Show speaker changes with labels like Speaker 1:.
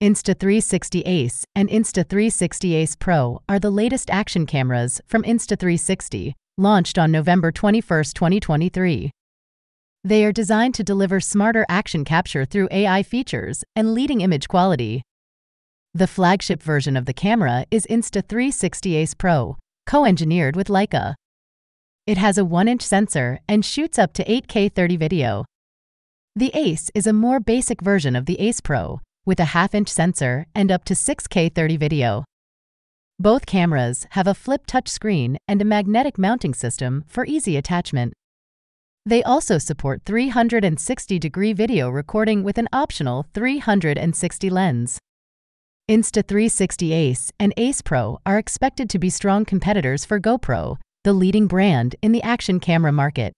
Speaker 1: Insta360 Ace and Insta360 Ace Pro are the latest action cameras from Insta360, launched on November 21, 2023. They are designed to deliver smarter action capture through AI features and leading image quality. The flagship version of the camera is Insta360 Ace Pro, co-engineered with Leica. It has a 1-inch sensor and shoots up to 8K 30 video. The Ace is a more basic version of the Ace Pro, with a half-inch sensor and up to 6K 30 video. Both cameras have a flip touchscreen and a magnetic mounting system for easy attachment. They also support 360-degree video recording with an optional 360 lens. Insta360 Ace and Ace Pro are expected to be strong competitors for GoPro, the leading brand in the action camera market.